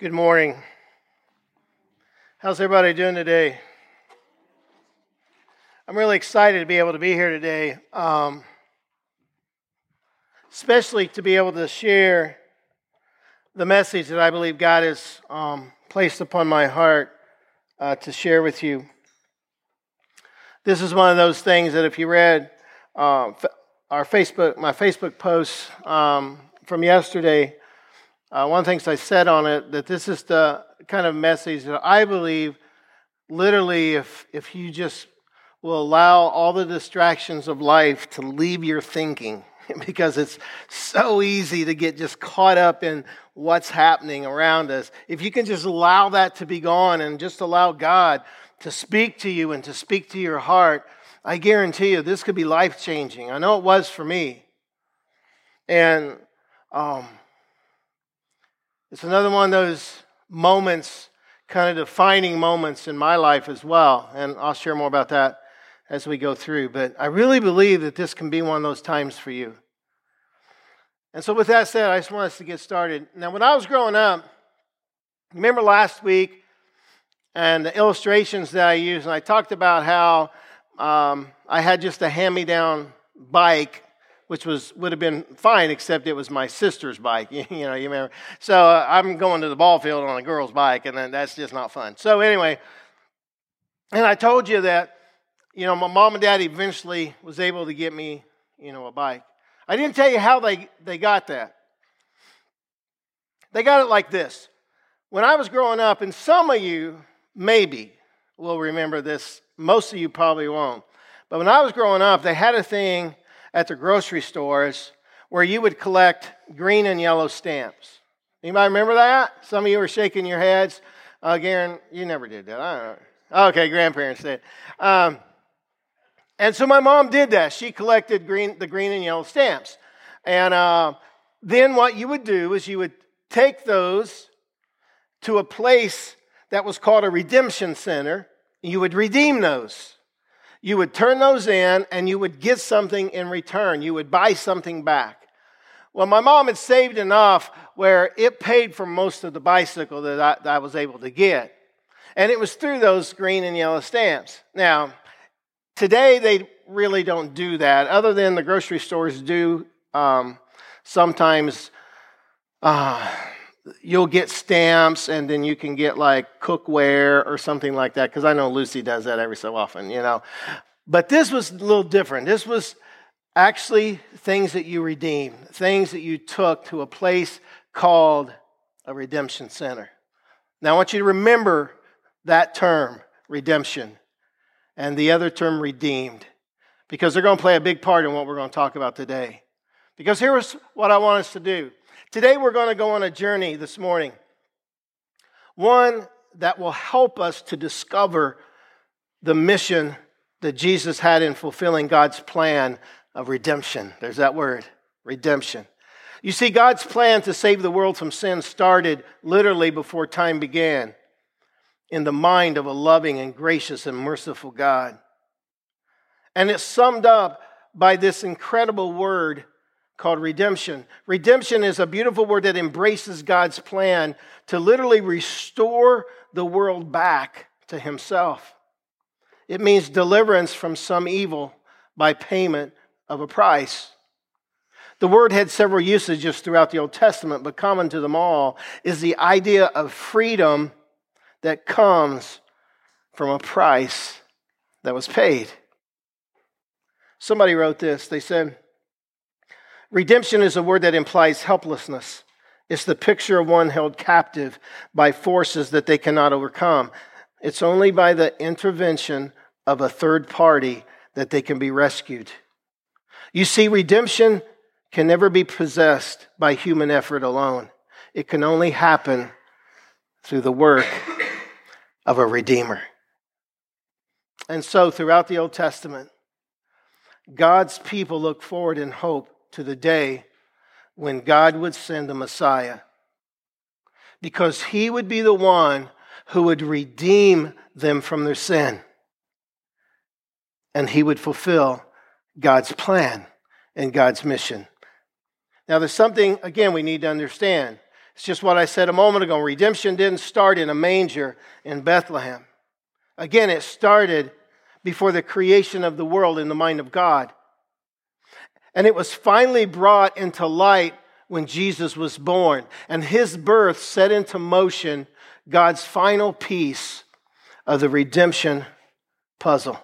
Good morning. How's everybody doing today? I'm really excited to be able to be here today, um, especially to be able to share the message that I believe God has um, placed upon my heart uh, to share with you. This is one of those things that if you read uh, our Facebook, my Facebook posts um, from yesterday, uh, one of the things I said on it that this is the kind of message that I believe, literally, if if you just will allow all the distractions of life to leave your thinking, because it's so easy to get just caught up in what's happening around us. If you can just allow that to be gone and just allow God to speak to you and to speak to your heart, I guarantee you this could be life changing. I know it was for me. And um, it's another one of those moments, kind of defining moments in my life as well. And I'll share more about that as we go through. But I really believe that this can be one of those times for you. And so, with that said, I just want us to get started. Now, when I was growing up, remember last week and the illustrations that I used, and I talked about how um, I had just a hand me down bike which was would have been fine, except it was my sister's bike. you know, you remember. So uh, I'm going to the ball field on a girl's bike, and that's just not fun. So anyway, and I told you that, you know, my mom and dad eventually was able to get me, you know, a bike. I didn't tell you how they they got that. They got it like this. When I was growing up, and some of you maybe will remember this. Most of you probably won't. But when I was growing up, they had a thing at the grocery stores where you would collect green and yellow stamps. Anybody remember that? Some of you were shaking your heads. Uh, Garen, you never did that. I don't know. Okay, grandparents did. Um, and so my mom did that. She collected green, the green and yellow stamps. And uh, then what you would do is you would take those to a place that was called a redemption center. You would redeem those you would turn those in and you would get something in return. You would buy something back. Well, my mom had saved enough where it paid for most of the bicycle that I, that I was able to get. And it was through those green and yellow stamps. Now, today they really don't do that, other than the grocery stores do um, sometimes. Uh, you'll get stamps and then you can get like cookware or something like that because i know lucy does that every so often you know. But this was a little different. This was actually things that you redeemed things that you took to a place called a redemption center. Now i want you to remember that term redemption and the other term redeemed because they're going to play a big part in what we're going to talk about today. Because here's what i want us to do Today we're going to go on a journey this morning, one that will help us to discover the mission that Jesus had in fulfilling God's plan of redemption. There's that word, redemption. You see, God's plan to save the world from sin started literally before time began in the mind of a loving and gracious and merciful God. And it's summed up by this incredible word called redemption. Redemption is a beautiful word that embraces God's plan to literally restore the world back to Himself. It means deliverance from some evil by payment of a price. The word had several usages throughout the Old Testament, but common to them all is the idea of freedom that comes from a price that was paid. Somebody wrote this. They said, Redemption is a word that implies helplessness. It's the picture of one held captive by forces that they cannot overcome. It's only by the intervention of a third party that they can be rescued. You see, redemption can never be possessed by human effort alone, it can only happen through the work of a redeemer. And so, throughout the Old Testament, God's people look forward in hope to the day when God would send the Messiah. Because he would be the one who would redeem them from their sin. And he would fulfill God's plan and God's mission. Now, there's something, again, we need to understand. It's just what I said a moment ago. Redemption didn't start in a manger in Bethlehem. Again, it started before the creation of the world in the mind of God. And it was finally brought into light when Jesus was born. And his birth set into motion God's final piece of the redemption puzzle.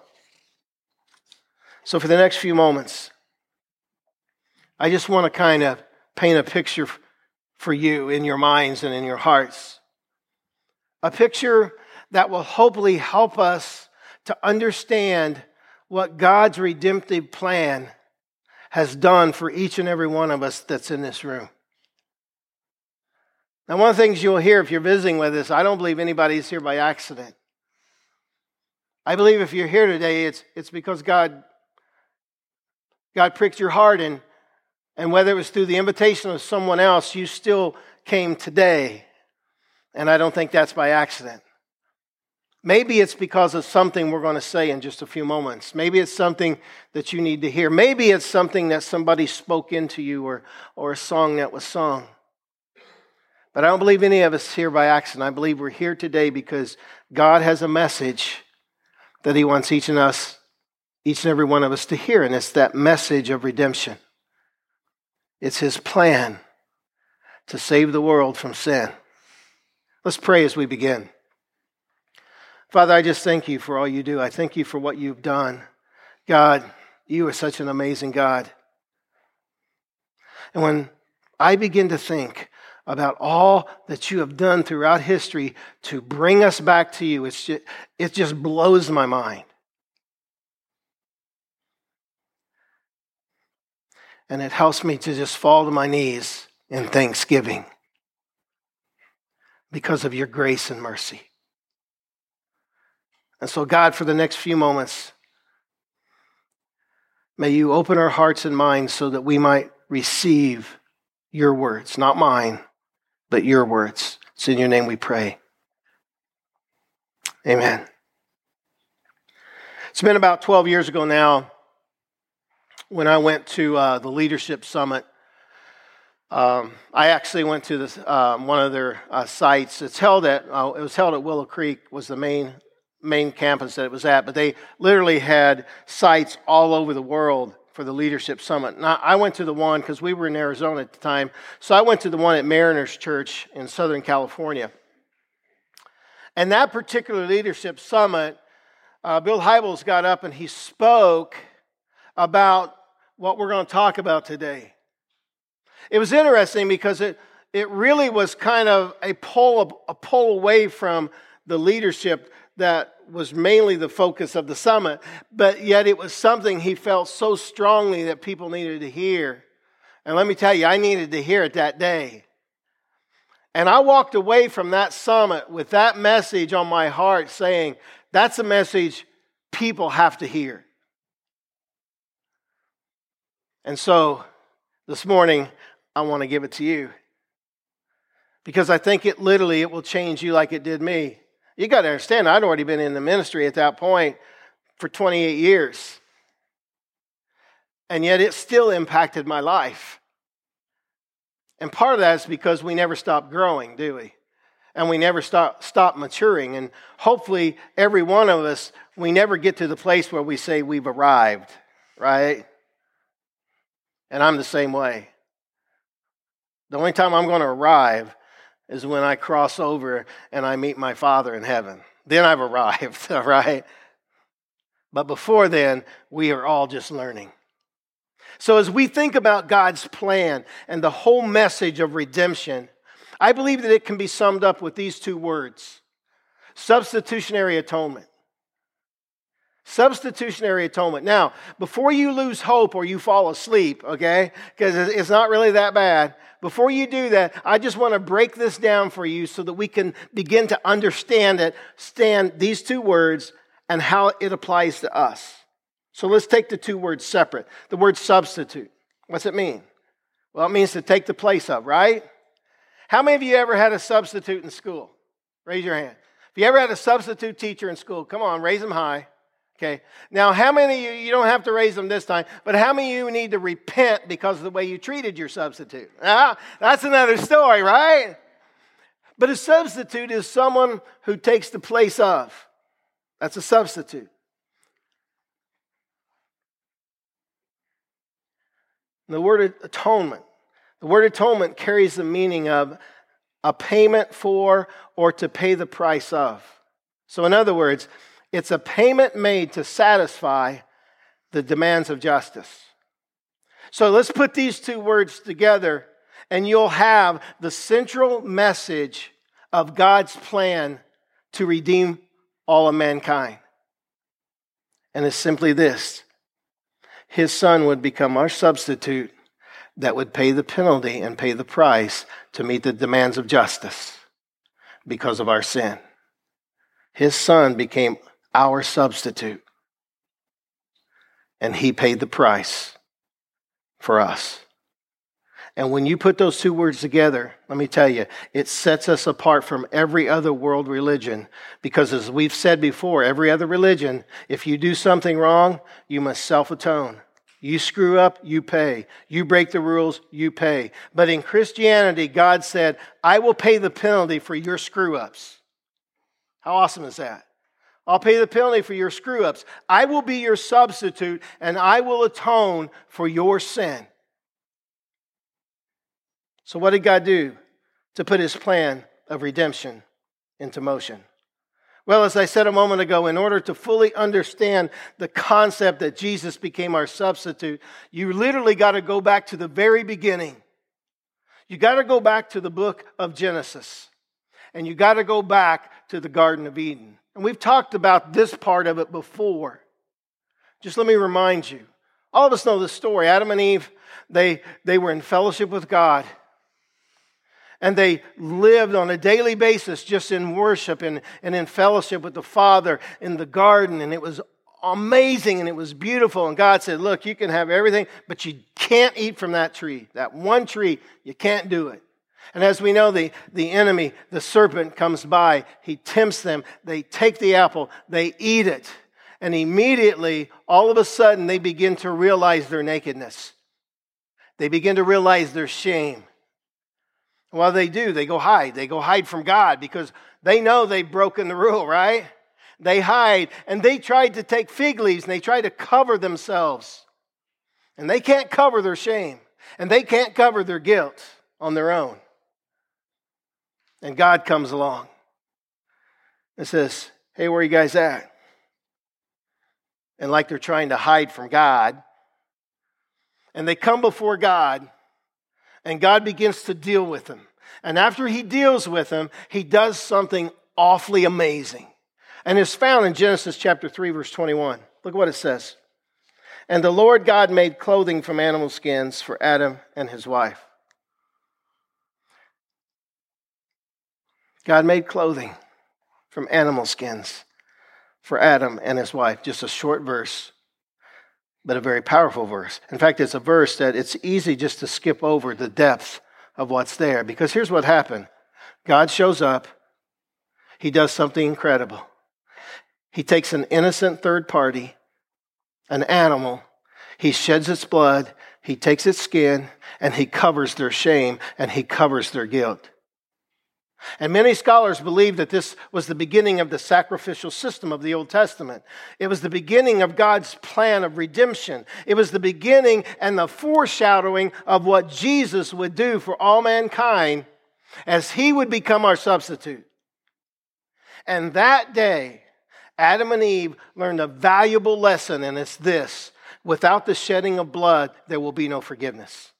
So, for the next few moments, I just want to kind of paint a picture for you in your minds and in your hearts. A picture that will hopefully help us to understand what God's redemptive plan has done for each and every one of us that's in this room. Now, one of the things you'll hear if you're visiting with us, I don't believe anybody's here by accident. I believe if you're here today, it's, it's because God, God pricked your heart, and, and whether it was through the invitation of someone else, you still came today. And I don't think that's by accident. Maybe it's because of something we're going to say in just a few moments. Maybe it's something that you need to hear. Maybe it's something that somebody spoke into you or, or a song that was sung. But I don't believe any of us here by accident. I believe we're here today because God has a message that He wants each and us, each and every one of us to hear, and it's that message of redemption. It's His plan to save the world from sin. Let's pray as we begin. Father, I just thank you for all you do. I thank you for what you've done. God, you are such an amazing God. And when I begin to think about all that you have done throughout history to bring us back to you. It's just, it just blows my mind. And it helps me to just fall to my knees in thanksgiving because of your grace and mercy. And so, God, for the next few moments, may you open our hearts and minds so that we might receive your words, not mine, but your words. It's in your name we pray. Amen. It's been about 12 years ago now when I went to uh, the Leadership Summit. Um, I actually went to this, uh, one of their uh, sites. It's held at uh, it was held at Willow Creek was the main main campus that it was at, but they literally had sites all over the world for the Leadership Summit. Now, I went to the one because we were in Arizona at the time. So I went to the one at Mariners Church in Southern California. And that particular Leadership Summit, uh, Bill Hybels got up and he spoke about what we're going to talk about today. It was interesting because it, it really was kind of a pull, a pull away from the leadership that was mainly the focus of the summit, but yet it was something he felt so strongly that people needed to hear. And let me tell you, I needed to hear it that day. And I walked away from that summit with that message on my heart saying, that's a message people have to hear. And so this morning, I want to give it to you. Because I think it literally it will change you like it did me. You got to understand, I'd already been in the ministry at that point for 28 years. And yet it still impacted my life. And part of that is because we never stop growing, do we? And we never stop, stop maturing. And hopefully, every one of us, we never get to the place where we say we've arrived, right? And I'm the same way. The only time I'm going to arrive is when I cross over and I meet my Father in heaven. Then I've arrived, all right? But before then, we are all just learning. So, as we think about God's plan and the whole message of redemption, I believe that it can be summed up with these two words substitutionary atonement. Substitutionary atonement. Now, before you lose hope or you fall asleep, okay, because it's not really that bad, before you do that, I just want to break this down for you so that we can begin to understand it, stand these two words and how it applies to us. So let's take the two words separate. The word substitute. What's it mean? Well, it means to take the place of, right? How many of you ever had a substitute in school? Raise your hand. If you ever had a substitute teacher in school, come on, raise them high. Okay. Now, how many you, you don't have to raise them this time, but how many you need to repent because of the way you treated your substitute? Ah, that's another story, right? But a substitute is someone who takes the place of. That's a substitute. The word atonement. The word atonement carries the meaning of a payment for or to pay the price of. So, in other words, it's a payment made to satisfy the demands of justice. So, let's put these two words together, and you'll have the central message of God's plan to redeem all of mankind. And it's simply this His Son would become our substitute that would pay the penalty and pay the price to meet the demands of justice because of our sin. His son became our substitute, and he paid the price for us. And when you put those two words together, let me tell you, it sets us apart from every other world religion. Because as we've said before, every other religion, if you do something wrong, you must self atone. You screw up, you pay. You break the rules, you pay. But in Christianity, God said, I will pay the penalty for your screw ups. How awesome is that? I'll pay the penalty for your screw ups. I will be your substitute and I will atone for your sin. So, what did God do to put his plan of redemption into motion? Well, as I said a moment ago, in order to fully understand the concept that Jesus became our substitute, you literally got to go back to the very beginning. You got to go back to the book of Genesis. And you got to go back to the Garden of Eden. And we've talked about this part of it before. Just let me remind you. All of us know the story. Adam and Eve, they, they were in fellowship with God and they lived on a daily basis just in worship and, and in fellowship with the Father in the garden. And it was amazing and it was beautiful. And God said, Look, you can have everything, but you can't eat from that tree. That one tree, you can't do it. And as we know, the, the enemy, the serpent, comes by. He tempts them. They take the apple, they eat it. And immediately, all of a sudden, they begin to realize their nakedness. They begin to realize their shame. Well, they do. They go hide. They go hide from God because they know they've broken the rule, right? They hide and they tried to take fig leaves and they try to cover themselves. And they can't cover their shame and they can't cover their guilt on their own. And God comes along and says, Hey, where are you guys at? And like they're trying to hide from God, and they come before God and God begins to deal with them. And after he deals with them, he does something awfully amazing. And it's found in Genesis chapter 3, verse 21. Look what it says. And the Lord God made clothing from animal skins for Adam and his wife. God made clothing from animal skins for Adam and his wife. Just a short verse but a very powerful verse. In fact, it's a verse that it's easy just to skip over the depth of what's there because here's what happened God shows up, He does something incredible. He takes an innocent third party, an animal, He sheds its blood, He takes its skin, and He covers their shame and He covers their guilt. And many scholars believe that this was the beginning of the sacrificial system of the Old Testament. It was the beginning of God's plan of redemption. It was the beginning and the foreshadowing of what Jesus would do for all mankind as he would become our substitute. And that day, Adam and Eve learned a valuable lesson, and it's this without the shedding of blood, there will be no forgiveness.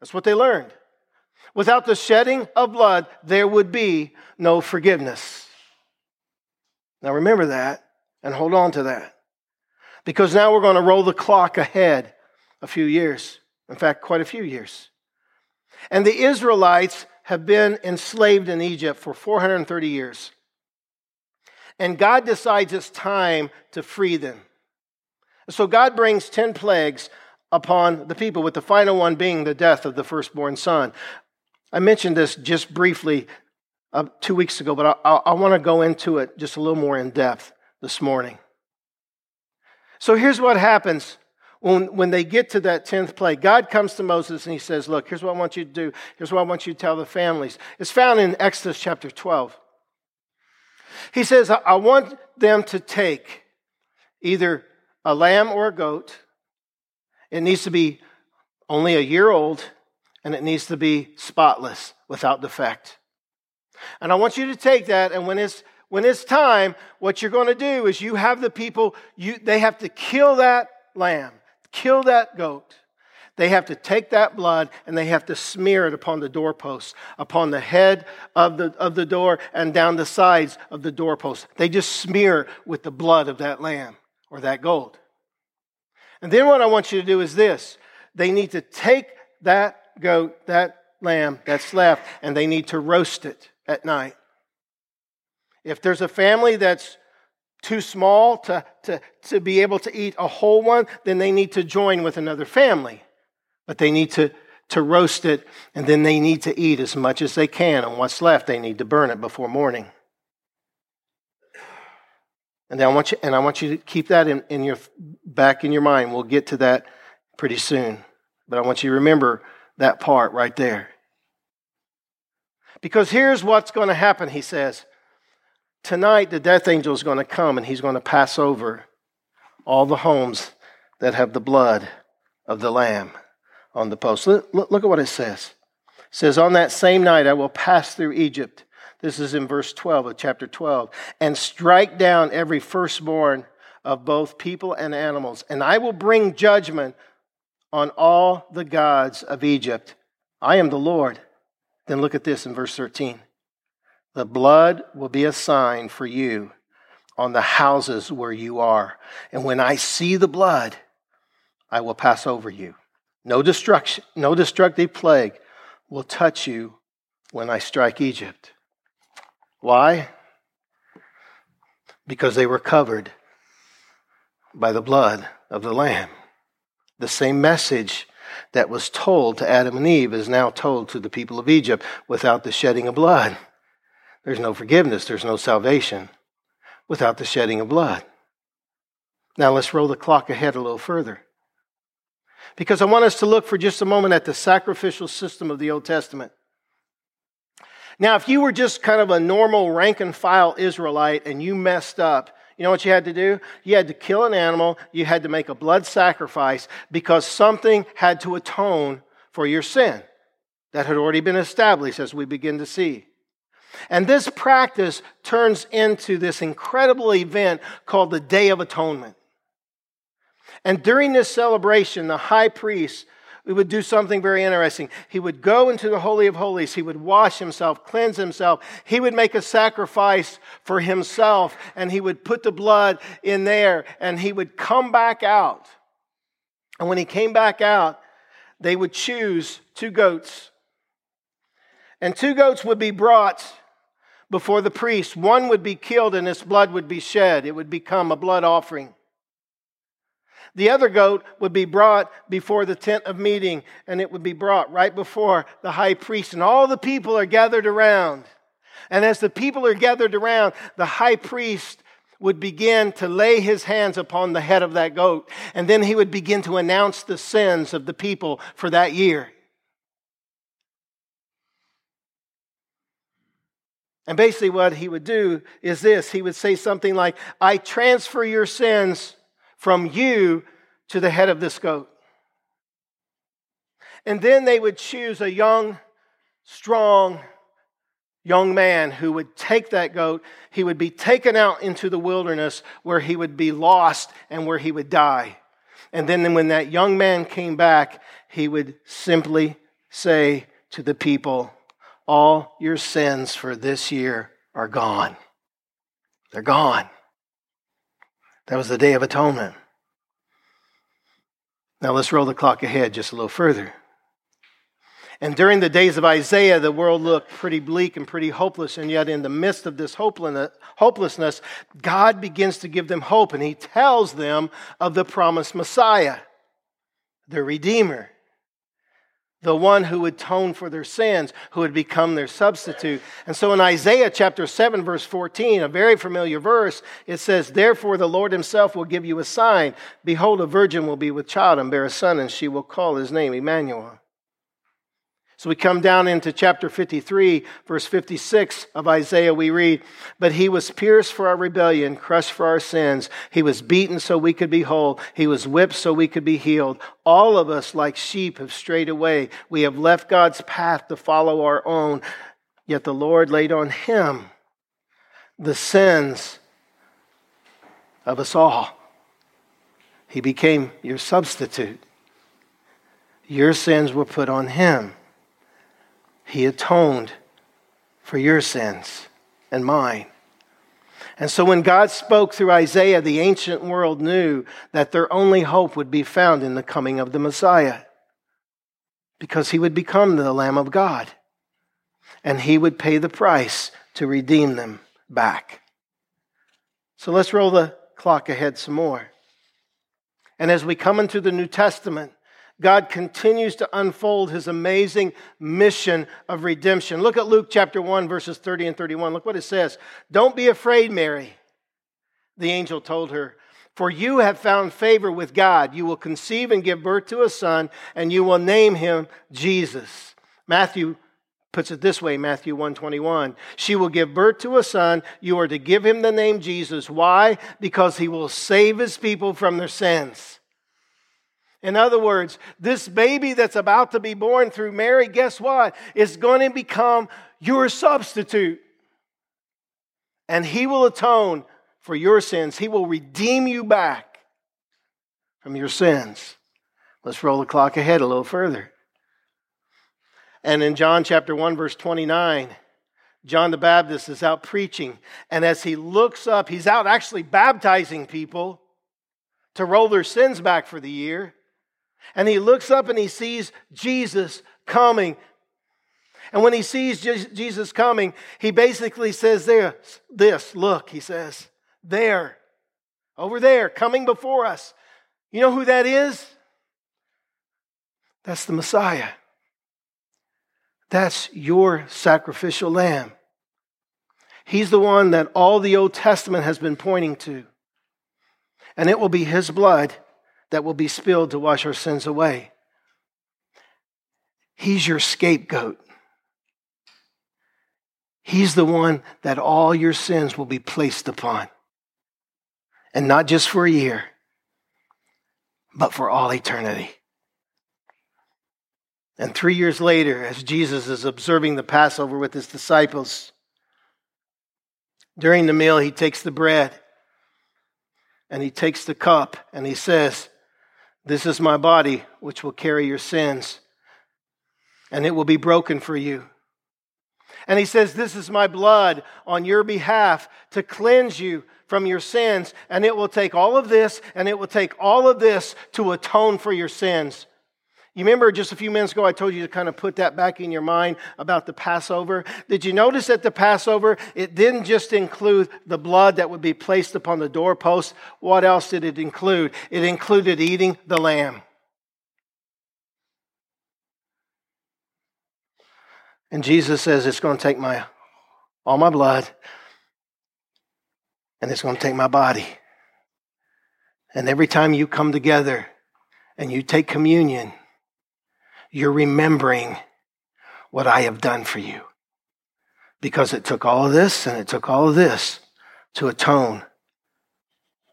That's what they learned. Without the shedding of blood, there would be no forgiveness. Now remember that and hold on to that. Because now we're going to roll the clock ahead a few years. In fact, quite a few years. And the Israelites have been enslaved in Egypt for 430 years. And God decides it's time to free them. So God brings 10 plagues upon the people, with the final one being the death of the firstborn son. I mentioned this just briefly uh, two weeks ago, but I, I, I want to go into it just a little more in depth this morning. So here's what happens when, when they get to that 10th plague, God comes to Moses and he says, Look, here's what I want you to do. Here's what I want you to tell the families. It's found in Exodus chapter 12. He says, I want them to take either a lamb or a goat. It needs to be only a year old and it needs to be spotless without defect. And I want you to take that, and when it's when it's time, what you're going to do is you have the people, you, they have to kill that lamb, kill that goat. They have to take that blood and they have to smear it upon the doorposts, upon the head of the, of the door and down the sides of the doorpost. They just smear with the blood of that lamb or that goat. And then what I want you to do is this they need to take that goat, that lamb that's left, and they need to roast it at night. If there's a family that's too small to, to, to be able to eat a whole one, then they need to join with another family. But they need to, to roast it, and then they need to eat as much as they can. And what's left, they need to burn it before morning. And I want you, and I want you to keep that in, in your back in your mind. We'll get to that pretty soon. But I want you to remember that part right there. Because here's what's going to happen, he says. Tonight, the death angel is going to come and he's going to pass over all the homes that have the blood of the Lamb on the post. Look, look, at what it says. It says, On that same night, I will pass through Egypt. This is in verse 12 of chapter 12. And strike down every firstborn of both people and animals. And I will bring judgment on all the gods of Egypt. I am the Lord. Then look at this in verse 13. The blood will be a sign for you on the houses where you are. And when I see the blood, I will pass over you. No destruction, no destructive plague will touch you when I strike Egypt. Why? Because they were covered by the blood of the Lamb. The same message that was told to Adam and Eve is now told to the people of Egypt without the shedding of blood. There's no forgiveness, there's no salvation without the shedding of blood. Now let's roll the clock ahead a little further. Because I want us to look for just a moment at the sacrificial system of the Old Testament. Now, if you were just kind of a normal rank and file Israelite and you messed up, you know what you had to do? You had to kill an animal, you had to make a blood sacrifice because something had to atone for your sin. That had already been established as we begin to see. And this practice turns into this incredible event called the Day of Atonement. And during this celebration, the high priest we would do something very interesting. He would go into the Holy of Holies. He would wash himself, cleanse himself. He would make a sacrifice for himself, and he would put the blood in there, and he would come back out. And when he came back out, they would choose two goats. And two goats would be brought before the priest. One would be killed, and its blood would be shed. It would become a blood offering. The other goat would be brought before the tent of meeting, and it would be brought right before the high priest, and all the people are gathered around. And as the people are gathered around, the high priest would begin to lay his hands upon the head of that goat, and then he would begin to announce the sins of the people for that year. And basically, what he would do is this he would say something like, I transfer your sins from you to the head of this goat. And then they would choose a young, strong, young man who would take that goat. He would be taken out into the wilderness where he would be lost and where he would die. And then when that young man came back, he would simply say to the people, All your sins for this year are gone. They're gone. That was the Day of Atonement. Now let's roll the clock ahead just a little further. And during the days of Isaiah, the world looked pretty bleak and pretty hopeless. And yet, in the midst of this hopelessness, God begins to give them hope. And He tells them of the promised Messiah, the Redeemer, the one who would atone for their sins, who would become their substitute. And so in Isaiah chapter 7, verse 14, a very familiar verse, it says, Therefore the Lord himself will give you a sign. Behold, a virgin will be with child and bear a son, and she will call his name Emmanuel. So we come down into chapter 53, verse 56 of Isaiah. We read, But he was pierced for our rebellion, crushed for our sins. He was beaten so we could be whole. He was whipped so we could be healed. All of us, like sheep, have strayed away. We have left God's path to follow our own. Yet the Lord laid on him the sins of us all. He became your substitute. Your sins were put on him. He atoned for your sins and mine. And so when God spoke through Isaiah, the ancient world knew that their only hope would be found in the coming of the Messiah because he would become the Lamb of God and he would pay the price to redeem them back. So let's roll the clock ahead some more. And as we come into the New Testament, God continues to unfold his amazing mission of redemption. Look at Luke chapter 1, verses 30 and 31. Look what it says. Don't be afraid, Mary, the angel told her, for you have found favor with God. You will conceive and give birth to a son, and you will name him Jesus. Matthew puts it this way Matthew 121. She will give birth to a son. You are to give him the name Jesus. Why? Because he will save his people from their sins. In other words, this baby that's about to be born through Mary, guess what? Is going to become your substitute. And he will atone for your sins. He will redeem you back from your sins. Let's roll the clock ahead a little further. And in John chapter 1, verse 29, John the Baptist is out preaching. And as he looks up, he's out actually baptizing people to roll their sins back for the year. And he looks up and he sees Jesus coming. And when he sees Jesus coming, he basically says, There, this, look, he says, there, over there, coming before us. You know who that is? That's the Messiah. That's your sacrificial lamb. He's the one that all the Old Testament has been pointing to. And it will be his blood that will be spilled to wash our sins away. He's your scapegoat. He's the one that all your sins will be placed upon. And not just for a year, but for all eternity. And three years later, as Jesus is observing the Passover with his disciples, during the meal, he takes the bread and he takes the cup and he says, this is my body, which will carry your sins, and it will be broken for you. And he says, This is my blood on your behalf to cleanse you from your sins. And it will take all of this, and it will take all of this to atone for your sins. You remember just a few minutes ago, I told you to kind of put that back in your mind about the Passover. Did you notice that the Passover, it didn't just include the blood that would be placed upon the doorpost? What else did it include? It included eating the lamb. And Jesus says, It's going to take my all my blood, and it's going to take my body. And every time you come together and you take communion, you're remembering what I have done for you. Because it took all of this and it took all of this to atone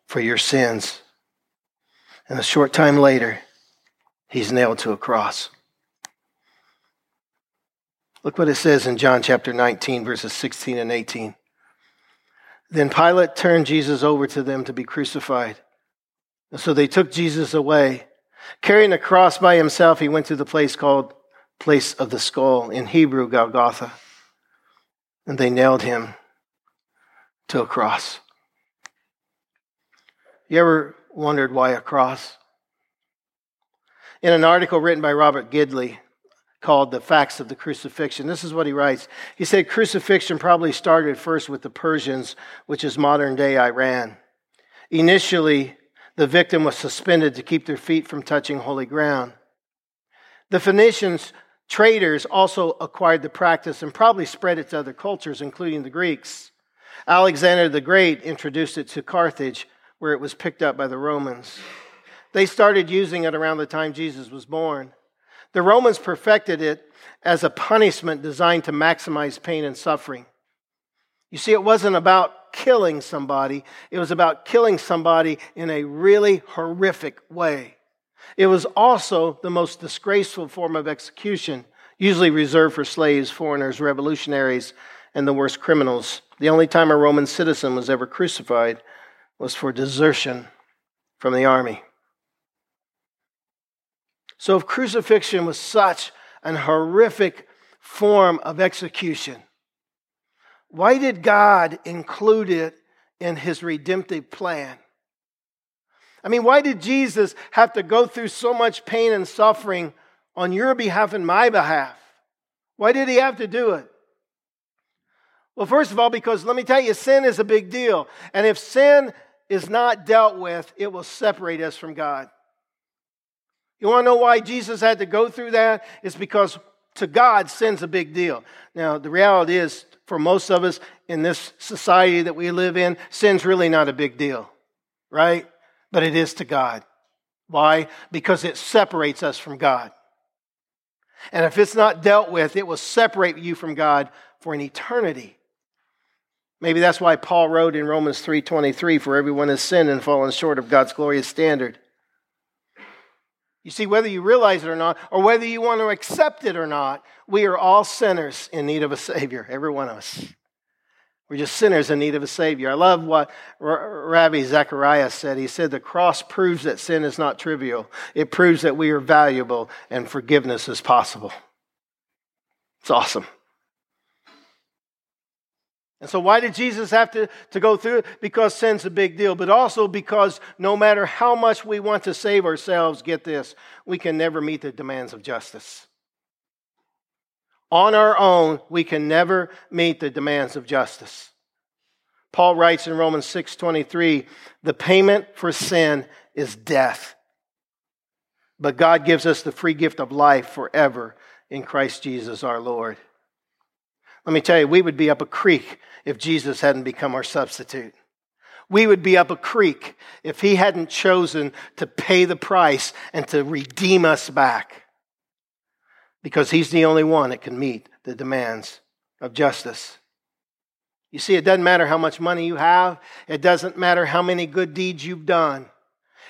for your sins. And a short time later, he's nailed to a cross. Look what it says in John chapter 19, verses 16 and 18. Then Pilate turned Jesus over to them to be crucified. And so they took Jesus away Carrying a cross by himself, he went to the place called Place of the Skull, in Hebrew, Golgotha. And they nailed him to a cross. You ever wondered why a cross? In an article written by Robert Gidley called The Facts of the Crucifixion, this is what he writes. He said crucifixion probably started first with the Persians, which is modern day Iran. Initially, the victim was suspended to keep their feet from touching holy ground. The Phoenicians, traders, also acquired the practice and probably spread it to other cultures, including the Greeks. Alexander the Great introduced it to Carthage, where it was picked up by the Romans. They started using it around the time Jesus was born. The Romans perfected it as a punishment designed to maximize pain and suffering. You see, it wasn't about killing somebody, it was about killing somebody in a really horrific way. It was also the most disgraceful form of execution, usually reserved for slaves, foreigners, revolutionaries, and the worst criminals. The only time a Roman citizen was ever crucified was for desertion from the army. So, if crucifixion was such an horrific form of execution, why did God include it in his redemptive plan? I mean, why did Jesus have to go through so much pain and suffering on your behalf and my behalf? Why did he have to do it? Well, first of all, because let me tell you, sin is a big deal. And if sin is not dealt with, it will separate us from God. You want to know why Jesus had to go through that? It's because to God, sin's a big deal. Now, the reality is, for most of us in this society that we live in, sin's really not a big deal, right? But it is to God. Why? Because it separates us from God. And if it's not dealt with, it will separate you from God for an eternity. Maybe that's why Paul wrote in Romans 3:23 for everyone has sinned and fallen short of God's glorious standard. You see, whether you realize it or not, or whether you want to accept it or not, we are all sinners in need of a Savior, every one of us. We're just sinners in need of a Savior. I love what Ravi Zacharias said. He said, The cross proves that sin is not trivial, it proves that we are valuable and forgiveness is possible. It's awesome. And so, why did Jesus have to, to go through it? Because sin's a big deal, but also because no matter how much we want to save ourselves, get this, we can never meet the demands of justice. On our own, we can never meet the demands of justice. Paul writes in Romans 6:23, "The payment for sin is death. But God gives us the free gift of life forever in Christ Jesus our Lord." Let me tell you, we would be up a creek if Jesus hadn't become our substitute. We would be up a creek if he hadn't chosen to pay the price and to redeem us back. Because he's the only one that can meet the demands of justice. You see, it doesn't matter how much money you have, it doesn't matter how many good deeds you've done.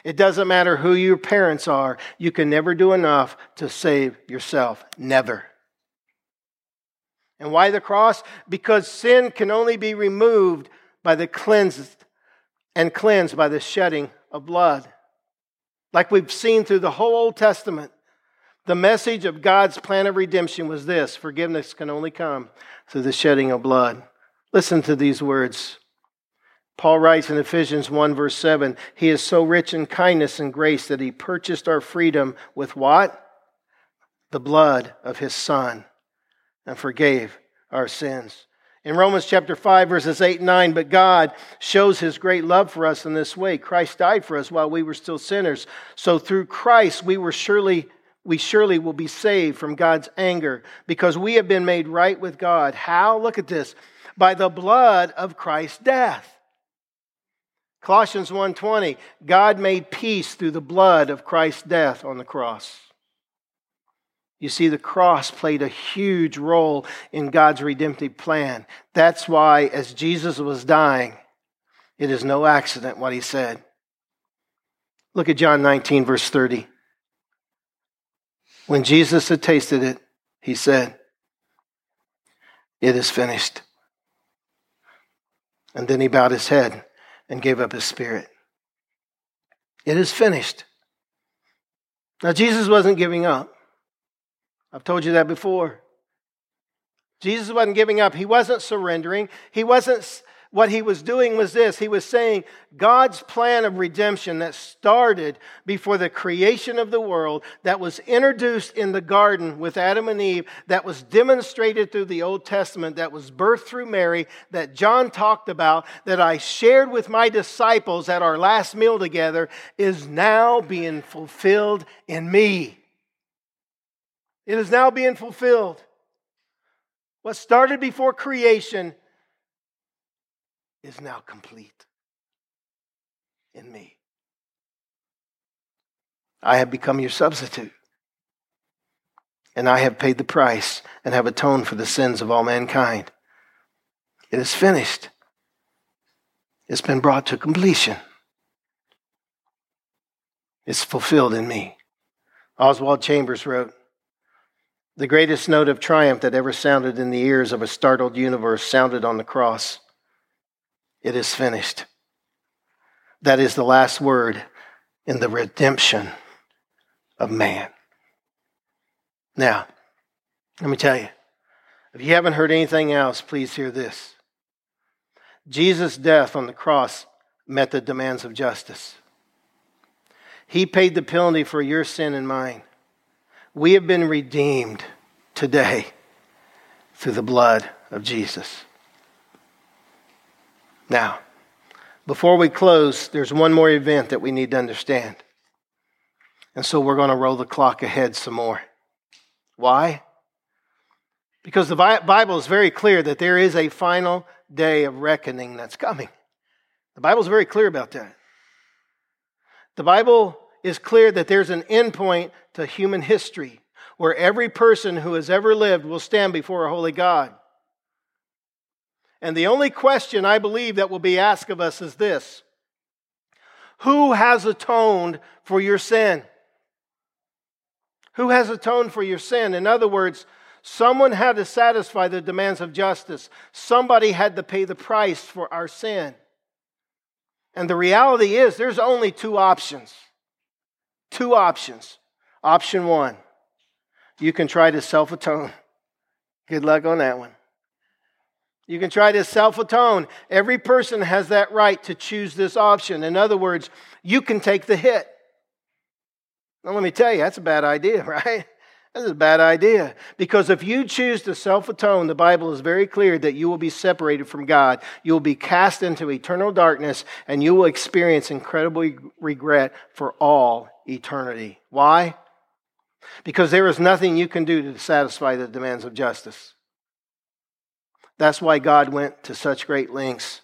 It doesn't matter who your parents are. You can never do enough to save yourself. Never. And why the cross? Because sin can only be removed by the cleansed and cleansed by the shedding of blood. Like we've seen through the whole Old Testament, the message of God's plan of redemption was this forgiveness can only come through the shedding of blood. Listen to these words. Paul writes in Ephesians 1, verse 7 He is so rich in kindness and grace that He purchased our freedom with what? The blood of His Son and forgave our sins. In Romans chapter 5, verses 8 and 9, but God shows his great love for us in this way. Christ died for us while we were still sinners. So through Christ we were surely we surely will be saved from God's anger because we have been made right with God. How? Look at this. By the blood of Christ's death. Colossians 1:20 God made peace through the blood of Christ's death on the cross. You see, the cross played a huge role in God's redemptive plan. That's why, as Jesus was dying, it is no accident what he said. Look at John 19, verse 30. When Jesus had tasted it, he said, It is finished. And then he bowed his head and gave up his spirit. It is finished. Now, Jesus wasn't giving up. I've told you that before. Jesus wasn't giving up. He wasn't surrendering. He wasn't, what he was doing was this. He was saying God's plan of redemption that started before the creation of the world, that was introduced in the garden with Adam and Eve, that was demonstrated through the Old Testament, that was birthed through Mary, that John talked about, that I shared with my disciples at our last meal together, is now being fulfilled in me. It is now being fulfilled. What started before creation is now complete in me. I have become your substitute. And I have paid the price and have atoned for the sins of all mankind. It is finished. It's been brought to completion. It's fulfilled in me. Oswald Chambers wrote The greatest note of triumph that ever sounded in the ears of a startled universe sounded on the cross. It is finished. That is the last word in the redemption of man. Now, let me tell you if you haven't heard anything else, please hear this. Jesus' death on the cross met the demands of justice. He paid the penalty for your sin and mine. We have been redeemed today through the blood of Jesus. Now, before we close, there's one more event that we need to understand. And so we're going to roll the clock ahead some more. Why? Because the Bible is very clear that there is a final day of reckoning that's coming. The Bible is very clear about that. The Bible is clear that there's an endpoint to human history where every person who has ever lived will stand before a holy God. And the only question I believe that will be asked of us is this Who has atoned for your sin? Who has atoned for your sin? In other words, someone had to satisfy the demands of justice. Somebody had to pay the price for our sin. And the reality is, there's only two options. Two options. Option one, you can try to self atone. Good luck on that one. You can try to self atone. Every person has that right to choose this option. In other words, you can take the hit. Now, let me tell you, that's a bad idea, right? That's a bad idea. Because if you choose to self atone, the Bible is very clear that you will be separated from God. You will be cast into eternal darkness and you will experience incredible regret for all eternity. Why? Because there is nothing you can do to satisfy the demands of justice. That's why God went to such great lengths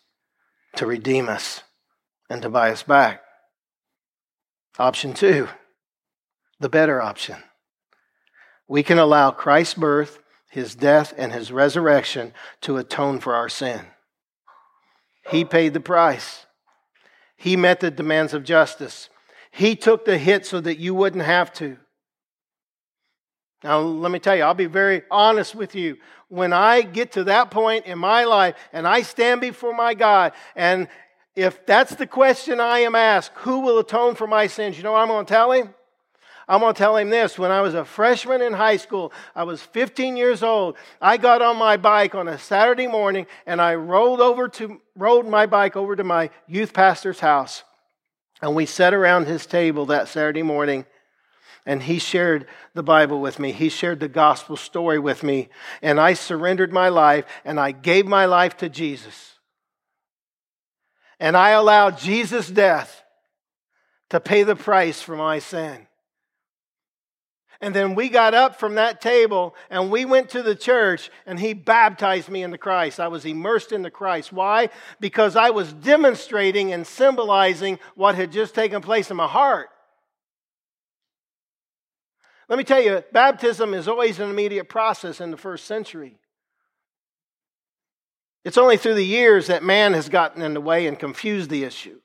to redeem us and to buy us back. Option two the better option. We can allow Christ's birth, his death, and his resurrection to atone for our sin. He paid the price. He met the demands of justice. He took the hit so that you wouldn't have to. Now, let me tell you, I'll be very honest with you. When I get to that point in my life and I stand before my God, and if that's the question I am asked, who will atone for my sins? You know what I'm going to tell him? I'm going to tell him this. When I was a freshman in high school, I was 15 years old. I got on my bike on a Saturday morning and I rolled over to, rode my bike over to my youth pastor's house. And we sat around his table that Saturday morning and he shared the Bible with me. He shared the gospel story with me. And I surrendered my life and I gave my life to Jesus. And I allowed Jesus' death to pay the price for my sin. And then we got up from that table and we went to the church and he baptized me into Christ. I was immersed into Christ. Why? Because I was demonstrating and symbolizing what had just taken place in my heart. Let me tell you, baptism is always an immediate process in the first century. It's only through the years that man has gotten in the way and confused the issue.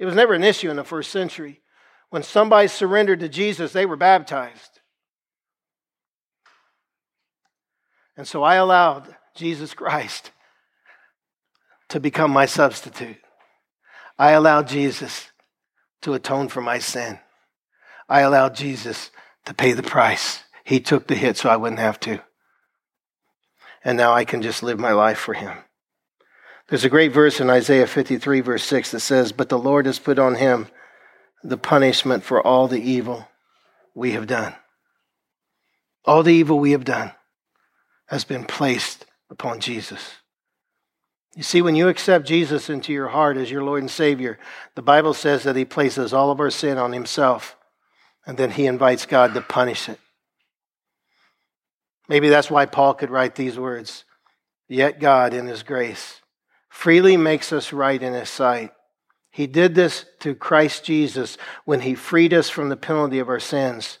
It was never an issue in the first century. When somebody surrendered to Jesus, they were baptized. And so I allowed Jesus Christ to become my substitute. I allowed Jesus to atone for my sin. I allowed Jesus to pay the price. He took the hit so I wouldn't have to. And now I can just live my life for him. There's a great verse in Isaiah 53, verse 6 that says, But the Lord has put on him the punishment for all the evil we have done. All the evil we have done has been placed upon Jesus. You see, when you accept Jesus into your heart as your Lord and Savior, the Bible says that He places all of our sin on Himself, and then He invites God to punish it. Maybe that's why Paul could write these words Yet God, in his grace, freely makes us right in his sight. He did this through Christ Jesus when he freed us from the penalty of our sins.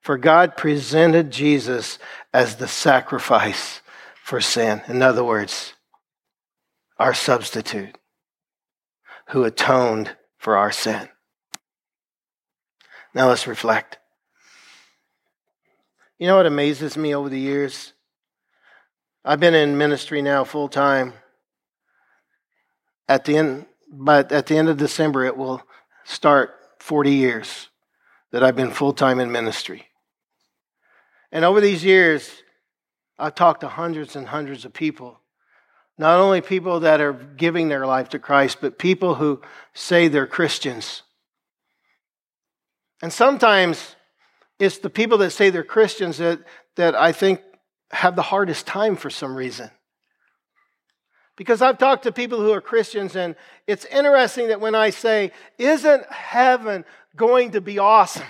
For God presented Jesus as the sacrifice for sin. In other words, our substitute who atoned for our sin. Now let's reflect. You know what amazes me over the years? I've been in ministry now full time. At the end, but at the end of December, it will start 40 years that I've been full time in ministry. And over these years, I've talked to hundreds and hundreds of people. Not only people that are giving their life to Christ, but people who say they're Christians. And sometimes it's the people that say they're Christians that, that I think have the hardest time for some reason. Because I've talked to people who are Christians, and it's interesting that when I say, Isn't heaven going to be awesome?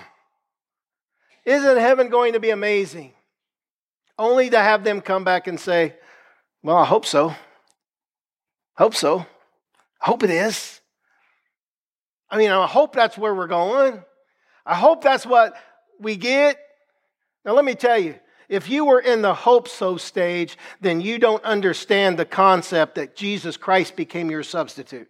Isn't heaven going to be amazing? Only to have them come back and say, Well, I hope so. Hope so. I hope it is. I mean, I hope that's where we're going. I hope that's what we get. Now, let me tell you if you were in the hope so stage, then you don't understand the concept that Jesus Christ became your substitute.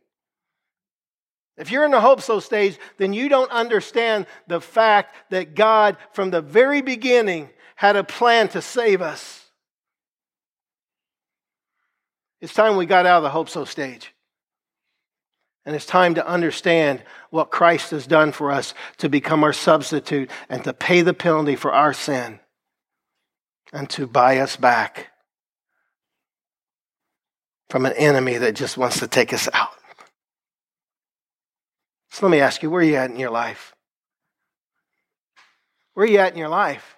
If you're in the hope so stage, then you don't understand the fact that God, from the very beginning, had a plan to save us. It's time we got out of the hope so stage. And it's time to understand what Christ has done for us to become our substitute and to pay the penalty for our sin and to buy us back from an enemy that just wants to take us out. So let me ask you, where are you at in your life? Where are you at in your life?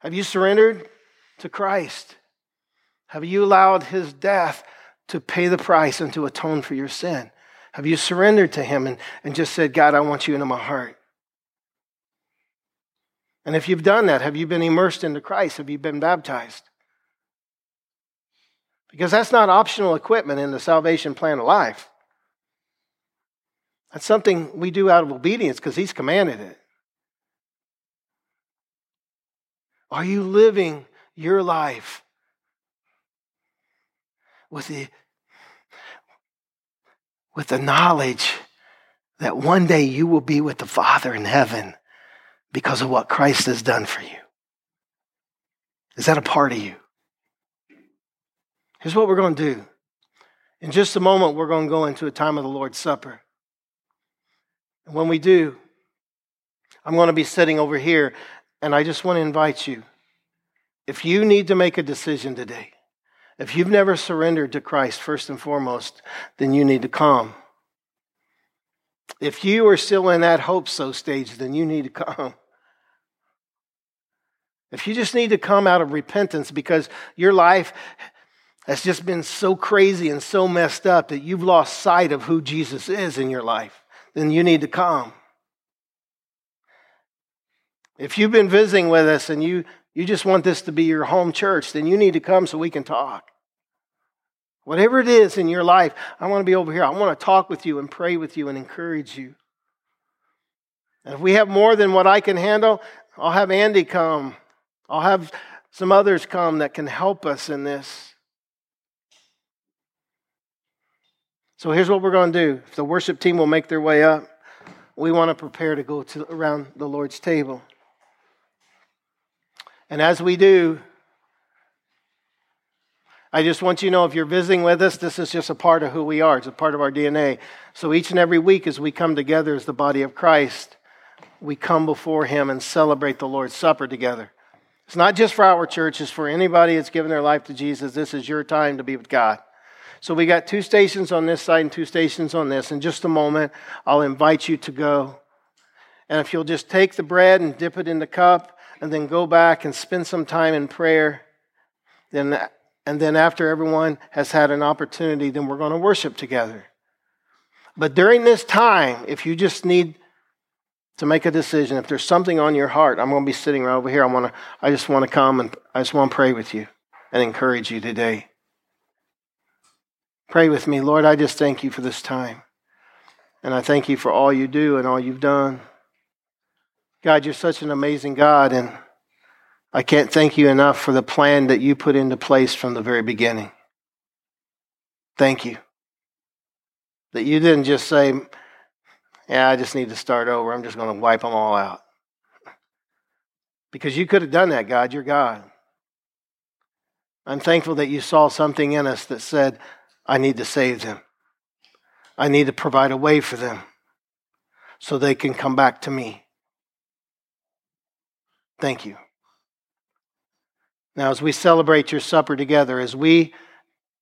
Have you surrendered to Christ? Have you allowed his death to pay the price and to atone for your sin? Have you surrendered to Him and, and just said, God, I want you into my heart? And if you've done that, have you been immersed into Christ? Have you been baptized? Because that's not optional equipment in the salvation plan of life. That's something we do out of obedience because He's commanded it. Are you living your life with the with the knowledge that one day you will be with the Father in heaven because of what Christ has done for you? Is that a part of you? Here's what we're going to do. In just a moment, we're going to go into a time of the Lord's Supper. And when we do, I'm going to be sitting over here, and I just want to invite you. If you need to make a decision today, if you've never surrendered to Christ first and foremost, then you need to come. If you are still in that hope so stage, then you need to come. If you just need to come out of repentance because your life has just been so crazy and so messed up that you've lost sight of who Jesus is in your life, then you need to come. If you've been visiting with us and you you just want this to be your home church, then you need to come so we can talk. Whatever it is in your life, I want to be over here. I want to talk with you and pray with you and encourage you. And if we have more than what I can handle, I'll have Andy come. I'll have some others come that can help us in this. So here's what we're going to do. If the worship team will make their way up, we want to prepare to go to around the Lord's table. And as we do, I just want you to know if you're visiting with us, this is just a part of who we are. It's a part of our DNA. So each and every week, as we come together as the body of Christ, we come before Him and celebrate the Lord's Supper together. It's not just for our church, it's for anybody that's given their life to Jesus. This is your time to be with God. So we got two stations on this side and two stations on this. In just a moment, I'll invite you to go. And if you'll just take the bread and dip it in the cup, and then go back and spend some time in prayer. Then, and then, after everyone has had an opportunity, then we're going to worship together. But during this time, if you just need to make a decision. If there's something on your heart, I'm going to be sitting right over here. I want to. I just want to come and I just want to pray with you and encourage you today. Pray with me, Lord. I just thank you for this time, and I thank you for all you do and all you've done. God, you're such an amazing God, and I can't thank you enough for the plan that you put into place from the very beginning. Thank you. That you didn't just say, Yeah, I just need to start over. I'm just going to wipe them all out. Because you could have done that, God. You're God. I'm thankful that you saw something in us that said, I need to save them. I need to provide a way for them so they can come back to me. Thank you. Now, as we celebrate your supper together, as we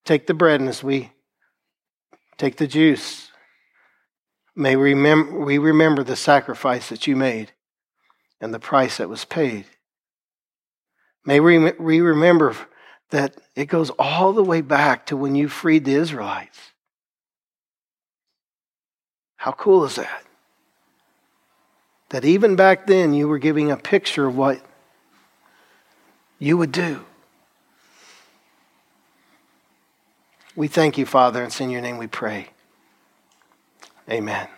take the bread and as we take the juice, may we remember, the sacrifice that you made and the price that was paid. May we remember that it goes all the way back to when you freed the Israelites. How cool is that? That even back then you were giving a picture of what you would do. We thank you, Father, and in your name we pray. Amen.